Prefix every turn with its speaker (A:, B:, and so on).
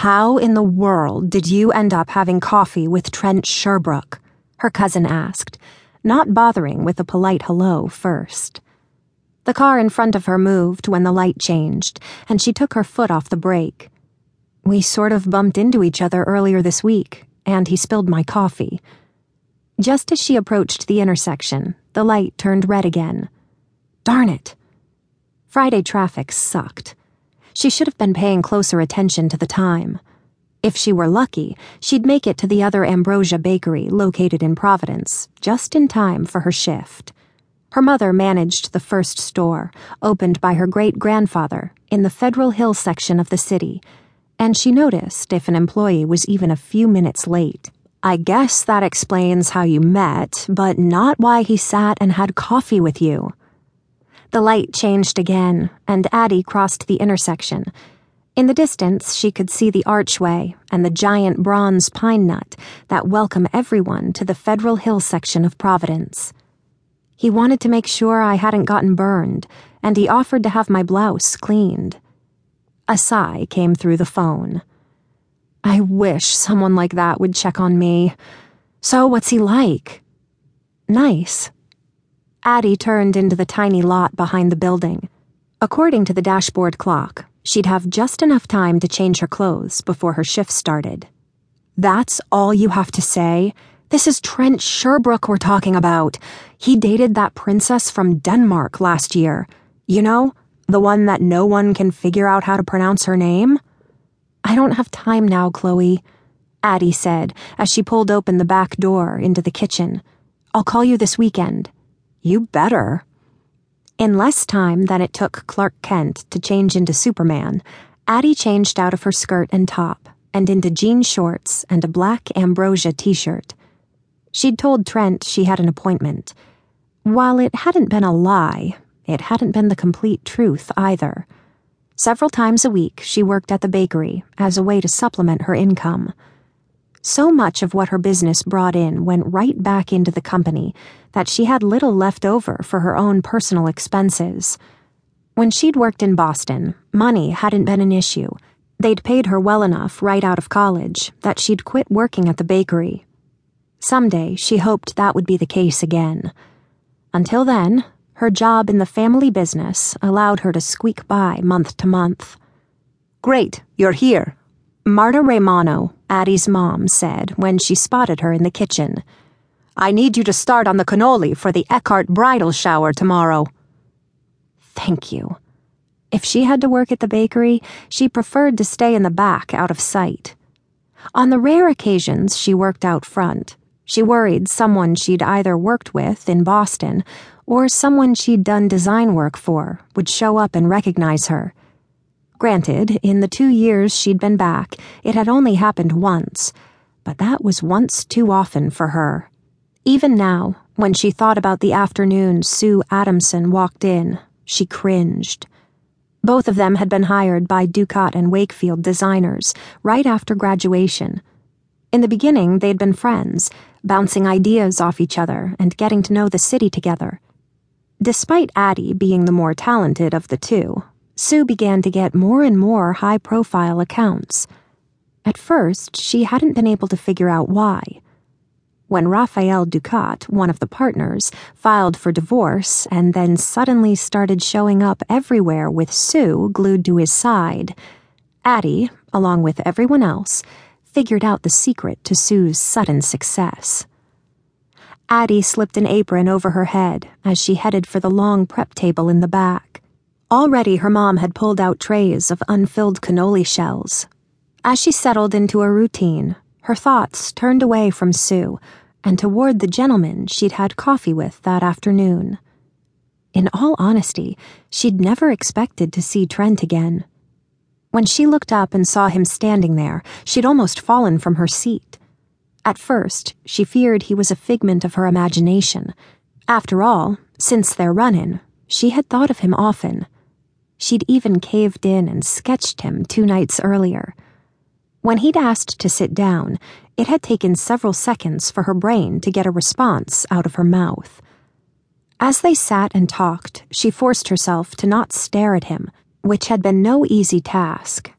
A: How in the world did you end up having coffee with Trent Sherbrooke? Her cousin asked, not bothering with a polite hello first. The car in front of her moved when the light changed, and she took her foot off the brake. We sort of bumped into each other earlier this week, and he spilled my coffee. Just as she approached the intersection, the light turned red again. Darn it! Friday traffic sucked. She should have been paying closer attention to the time. If she were lucky, she'd make it to the other Ambrosia bakery located in Providence, just in time for her shift. Her mother managed the first store, opened by her great grandfather, in the Federal Hill section of the city, and she noticed if an employee was even a few minutes late. I guess that explains how you met, but not why he sat and had coffee with you. The light changed again, and Addie crossed the intersection. In the distance, she could see the archway and the giant bronze pine nut that welcome everyone to the Federal Hill section of Providence. He wanted to make sure I hadn't gotten burned, and he offered to have my blouse cleaned. A sigh came through the phone. I wish someone like that would check on me. So, what's he like? Nice, Addie turned into the tiny lot behind the building. According to the dashboard clock, she'd have just enough time to change her clothes before her shift started. That's all you have to say? This is Trent Sherbrooke we're talking about. He dated that princess from Denmark last year. You know, the one that no one can figure out how to pronounce her name? I don't have time now, Chloe, Addie said as she pulled open the back door into the kitchen. I'll call you this weekend. You better. In less time than it took Clark Kent to change into Superman, Addie changed out of her skirt and top and into jean shorts and a black ambrosia t shirt. She'd told Trent she had an appointment. While it hadn't been a lie, it hadn't been the complete truth either. Several times a week, she worked at the bakery as a way to supplement her income. So much of what her business brought in went right back into the company that she had little left over for her own personal expenses. When she'd worked in Boston, money hadn't been an issue. They'd paid her well enough right out of college that she'd quit working at the bakery. Someday, she hoped that would be the case again. Until then, her job in the family business allowed her to squeak by month to month.
B: Great, you're here,
A: Marta Raimono, Addie's mom, said when she spotted her in the kitchen.
B: I need you to start on the cannoli for the Eckhart bridal shower tomorrow.
A: Thank you. If she had to work at the bakery, she preferred to stay in the back out of sight. On the rare occasions she worked out front, she worried someone she'd either worked with in Boston or someone she'd done design work for would show up and recognize her Granted, in the two years she'd been back, it had only happened once, but that was once too often for her. Even now, when she thought about the afternoon Sue Adamson walked in, she cringed. Both of them had been hired by Ducat and Wakefield designers right after graduation. In the beginning, they'd been friends, bouncing ideas off each other and getting to know the city together. Despite Addie being the more talented of the two, Sue began to get more and more high profile accounts. At first, she hadn't been able to figure out why. When Raphael Ducat, one of the partners, filed for divorce and then suddenly started showing up everywhere with Sue glued to his side, Addie, along with everyone else, figured out the secret to Sue's sudden success. Addie slipped an apron over her head as she headed for the long prep table in the back. Already her mom had pulled out trays of unfilled cannoli shells. As she settled into a routine, her thoughts turned away from Sue and toward the gentleman she'd had coffee with that afternoon. In all honesty, she'd never expected to see Trent again. When she looked up and saw him standing there, she'd almost fallen from her seat. At first, she feared he was a figment of her imagination. After all, since their run in, she had thought of him often. She'd even caved in and sketched him two nights earlier. When he'd asked to sit down, it had taken several seconds for her brain to get a response out of her mouth. As they sat and talked, she forced herself to not stare at him, which had been no easy task.